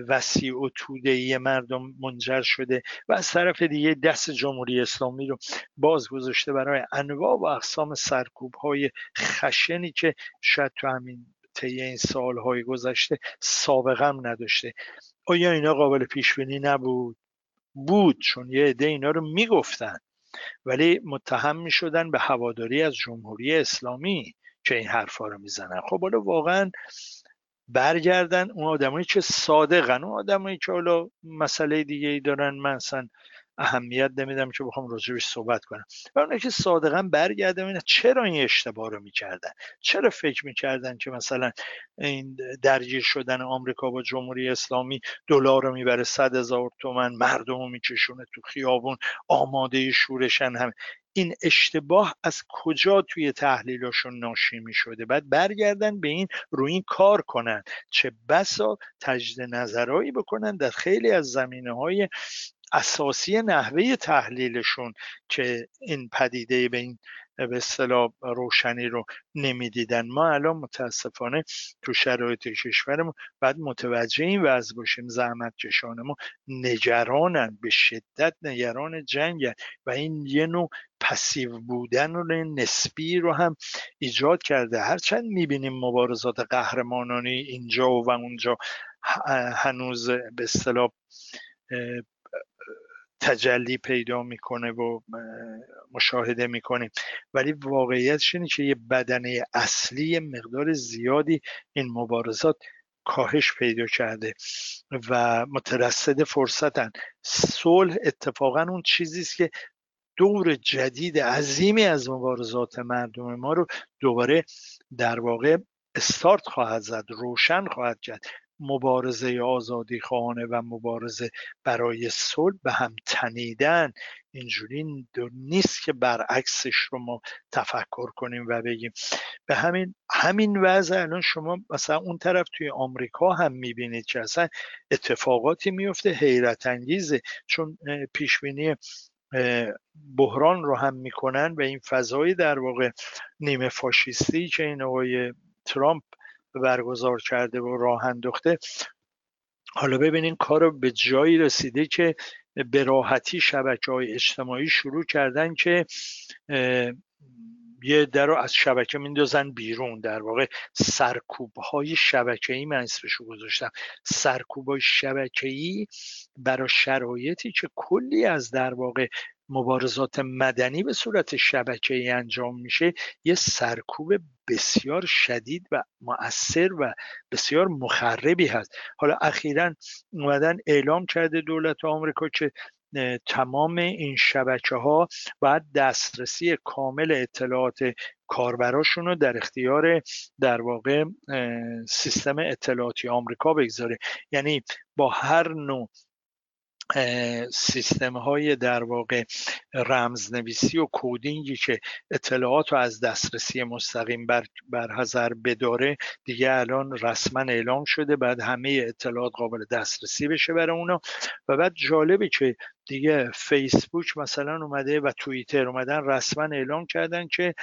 وسیع و ای مردم منجر شده و از طرف دیگه دست جمهوری اسلامی رو باز گذاشته برای انواع و اقسام سرکوب های خشنی که شاید تو همین طی این سالهای گذشته سابقم نداشته. آیا اینا قابل پیش بینی نبود؟ بود چون یه عده اینا رو می‌گفتن. ولی متهم می‌شدن به هواداری از جمهوری اسلامی که این حرفا رو می‌زنن. خب حالا واقعا برگردن اون آدمایی که صادقن. اون آدمایی که حالا مسئله دیگه ای دارن. من اصلا اهمیت نمیدم که بخوام راجبش صحبت کنم. و اونایی که صادقا برگردم اینه چرا این اشتباه رو می‌کردن؟ چرا فکر می‌کردن که مثلا این درگیر شدن آمریکا با جمهوری اسلامی دلار رو می‌بره صد هزار تومن مردم رو میکشونه تو خیابون آماده شورشن هم این اشتباه از کجا توی تحلیلاشون ناشی می شده بعد برگردن به این روی این کار کنن. چه بسا تجدید نظرهایی بکنن در خیلی از زمینه های اساسی نحوه تحلیلشون که این پدیده به این به اصطلاح روشنی رو نمی‌دیدن. ما الان متاسفانه تو شرایط کشورمون بعد متوجه این وضع باشیم. زحمت کشان ما نگرانن به شدت نگران جنگ و این یه نوع پسیو بودن رو نسبی رو هم ایجاد کرده. هرچند می‌بینیم مبارزات قهرمانانی اینجا و اونجا هنوز به اصطلاح تجلی پیدا می‌کنه و مشاهده می‌کنیم. ولی واقعیتش اینه که یه بدنه اصلی مقدار زیادی این مبارزات کاهش پیدا کرده و مترصد فرصتن. صلح اتفاقا اون چیزی است که دور جدید عظیمی از مبارزات مردم ما رو دوباره در واقع استارت خواهد زد روشن خواهد کرد. مبارزه آزادی خواهانه و مبارزه برای صلح به هم تنیدن. اینجوری نیست که برعکسش رو ما تفکر کنیم و بگیم. به همین همین وضع الان شما مثلا اون طرف توی آمریکا هم می‌بینید که اصلا اتفاقاتی میفته حیرت انگیزه. چون پیش بینی بحران رو هم می‌کنن و این فضای در واقع نیمه فاشیستی که این آقای ترامپ برگزار کرده و راه انداخته. حالا ببینین کار به جایی رسیده که به راحتی شبکه های اجتماعی شروع کردن که یه در رو از شبکه میندازن بیرون. در واقع سرکوب های شبکه ای من اسمشو گذاشتم. سرکوب های شبکه ای برای شرایطی که کلی از در واقع مبارزات مدنی به صورت شبکه ای انجام میشه یه سرکوب بسیار شدید و مؤثر و بسیار مخربی هست. حالا اخیرا اومدن اعلام کرده دولت آمریکا که تمام این شبکه ها باید دسترسی کامل اطلاعات کاربراشون رو در اختیار در واقع سیستم اطلاعاتی آمریکا بگذاره. یعنی با هر نوع سیستم های در واقع رمزنویسی و کودینگی که اطلاعات رو از دسترسی مستقیم بر, بر بداره دیگه الان رسما اعلام شده بعد همه اطلاعات قابل دسترسی بشه برای اونا. و بعد جالبه که دیگه فیسبوک مثلا اومده و توییتر اومدن رسما اعلام کردن که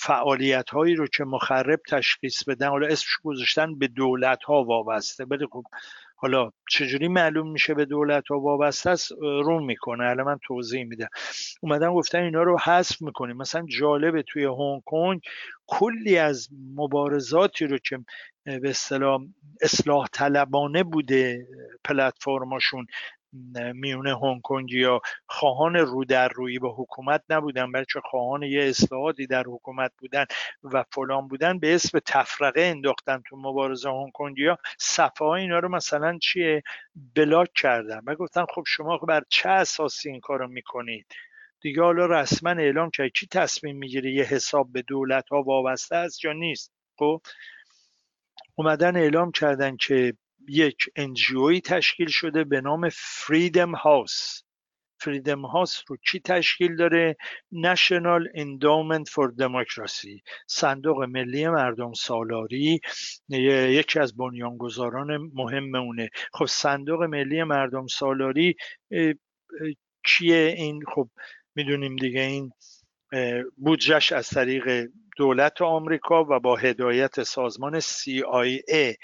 فعالیت هایی رو که مخرب تشخیص بدن حالا اسمش گذاشتن به دولت ها وابسته بله خب حالا چجوری معلوم میشه به دولت ها وابسته است روم می‌کنه. الان من توضیح میدم. اومدن گفتن اینا رو حذف می‌کنیم. مثلا جالبه توی هنگ کنگ کلی از مبارزاتی رو که به اصطلاح اصلاح طلبانه بوده پلتفرماشون میونه هنگ یا خواهان رو در روی به حکومت نبودن بلکه خواهان یه اصلاحاتی در حکومت بودن و فلان بودن به اسم تفرقه انداختن تو مبارزه هنگ کنگیا صفحه های اینا رو مثلا چیه بلاک کردن. و گفتن خب شما بر چه اساسی این کارو می‌کنید؟ دیگه حالا رسما اعلام کرد. کی تصمیم می‌گیره یه حساب به دولت ها وابسته است یا نیست؟ خب اومدن اعلام کردن که یک NGO ی تشکیل شده به نام Freedom House Freedom House رو کی تشکیل داده؟ National Endowment for Democracy صندوق ملی مردم سالاری. یکی از بنیانگذاران مهم اونه. خب صندوق ملی مردم سالاری کیه این؟ خب می‌دونیم دیگه این بودجش از طریق دولت آمریکا و با هدایت سازمان CIA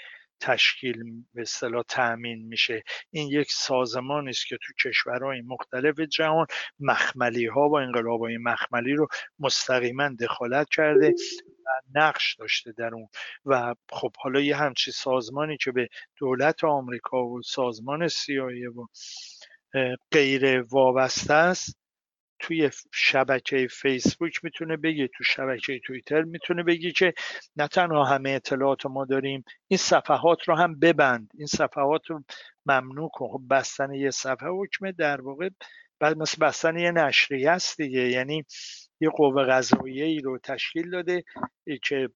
تشکیل به اصطلاح تأمین میشه. این یک سازمانی است که تو کشورهای مختلف جهان مخملی ها و انقلاب های مخملی رو مستقیما دخالت کرده و نقش داشته در اون. و خب حالا یه همچی سازمانی که به دولت آمریکا و سازمان سیایه و غیر وابسته است توی شبکه فیسبوک می‌تونه بگی تو شبکه توییتر می‌تونه بگی که نه تنها همه اطلاعات ما داریم این صفحات رو هم ببند. این صفحات رو ممنوع کن. خب بستن یه صفحه حکمه در واقع مثل بستن یه نشریه است دیگه. یعنی یه قوه قضاییه ای رو تشکیل داده که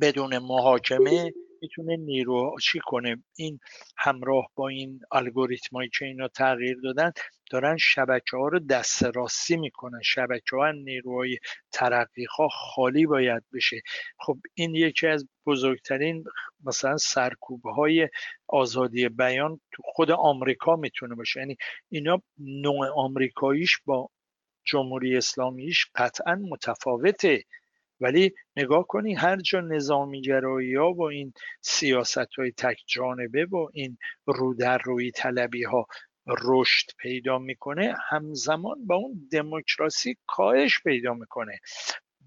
بدون محاکمه می‌تونه نیرو چی کنه؟ این همراه با این الگوریتمایی که اینا تغییر دادن دارن شبکه ها رو دست راستی می‌کنن. شبکه ها نیروهای ترقی ها خالی باید بشه. خب این یکی از بزرگترین مثلا سرکوبه های آزادی بیان تو خود آمریکا می‌تونه باشه. یعنی اینا نوع آمریکاییش با جمهوری اسلامیش قطعا متفاوته. ولی نگاه کنی هر جا نظامی گرایی ها با این سیاست های تک جانبه با این رو در روی طلبی ها رشد پیدا می‌کنه همزمان با اون دموکراسی کاهش پیدا می‌کنه.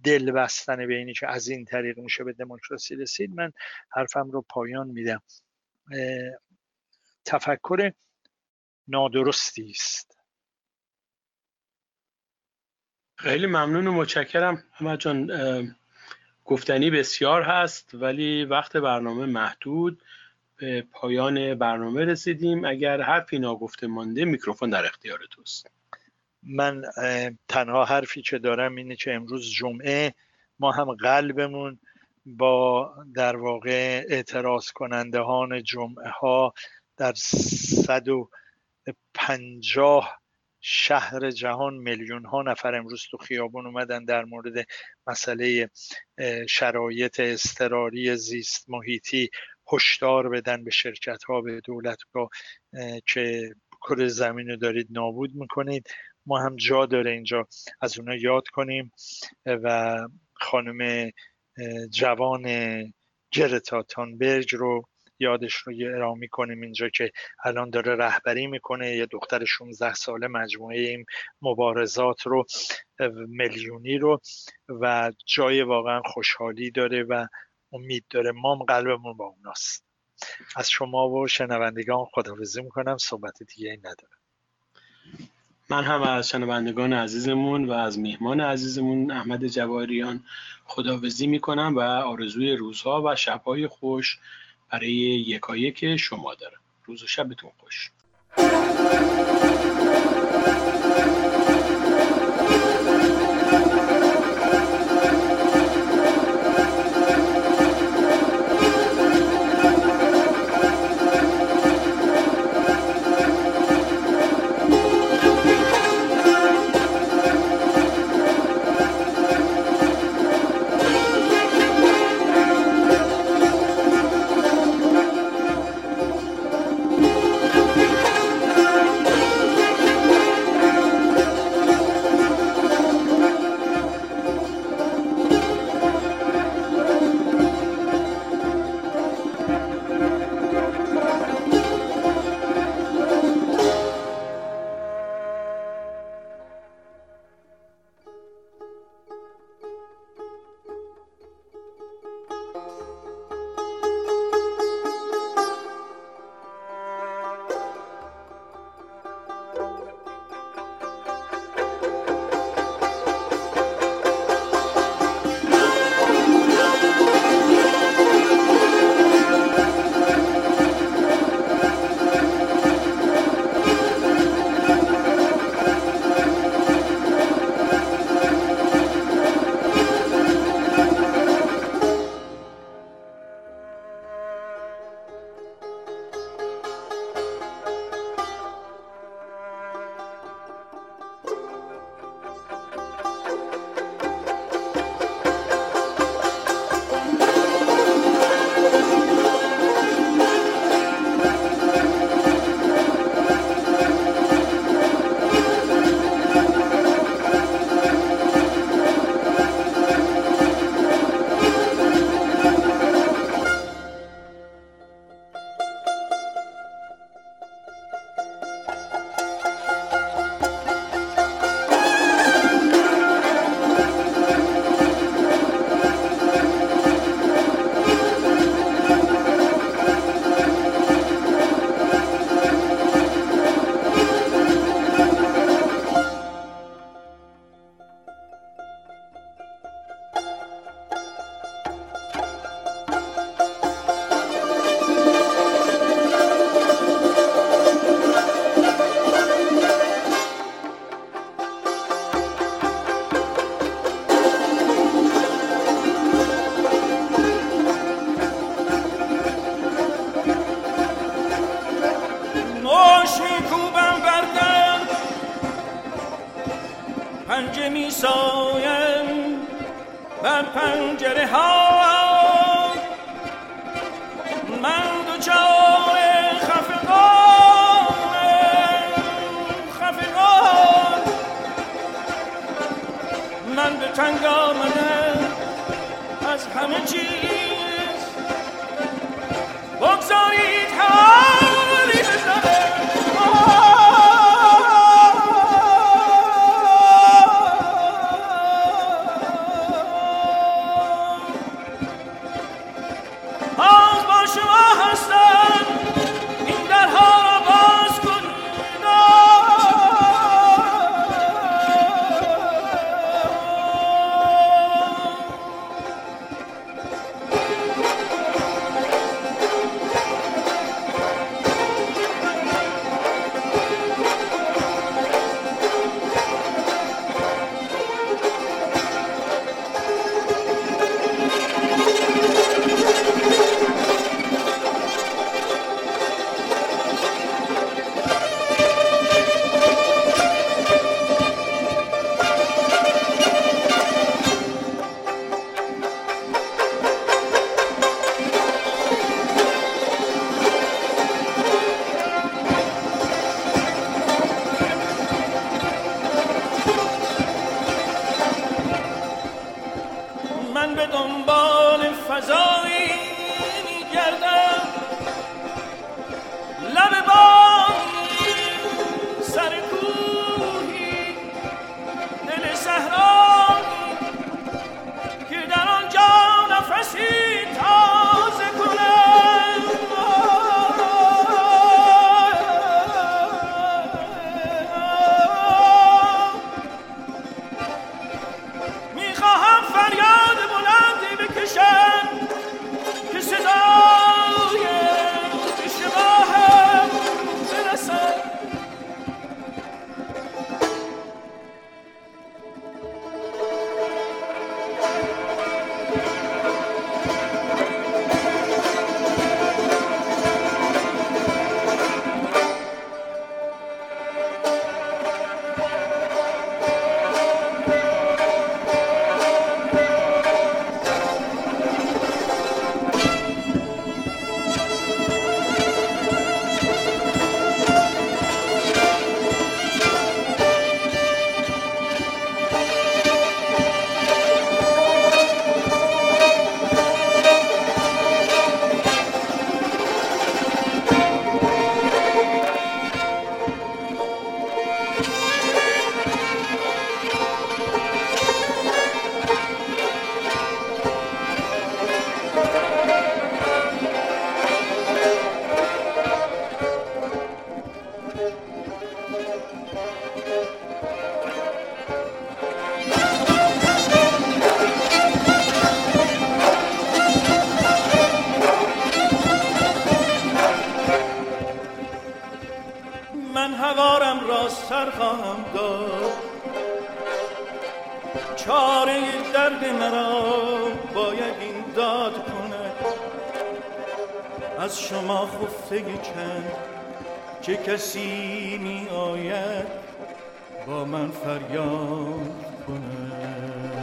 دل بستن به اینی که از این طریق میشه به دموکراسی رسید من حرفم رو پایان میدم. تفکر نادرستی است. خیلی ممنون و متشکرم. احمد جان گفتنی بسیار هست ولی وقت برنامه محدود. به پایان برنامه رسیدیم. اگر حرفی ناگفته مانده میکروفون در اختیار توست. من تنها حرفی که دارم اینه که امروز جمعه ما هم قلبمون با در واقع اعتراض کنندهان جمعه ها در صد و پنجاه شهر جهان میلیون ها نفر امروز تو خیابون اومدن در مورد مسئله شرایط اضطراری زیست محیطی هشدار بدن به شرکت ها به دولتگاه که کره زمین رو دارید نابود می‌کنید. ما هم جا داره اینجا. از اونا یاد کنیم. و خانم جوان گرتا تانبرگ رو یادش رو ارامی کنیم اینجا که الان داره رهبری می‌کنه. یه دختر 16 ساله مجموعه این مبارزات رو میلیونی رو و جای واقعا خوشحالی داره و امید داره. ما قلبمون با اوناست. از شما و شنوندگان خداحافظی می‌کنم. صحبت دیگه ندارم. من هم از شنوندگان عزیزمون و از میهمان عزیزمون احمد جواریان خداحافظی می‌کنم و آرزوی روزها و شبهای خوش برای یکایک شما دارم. روز و شبتون خوش. از شما خفته چند چه کسی می آید با من فریاد کنه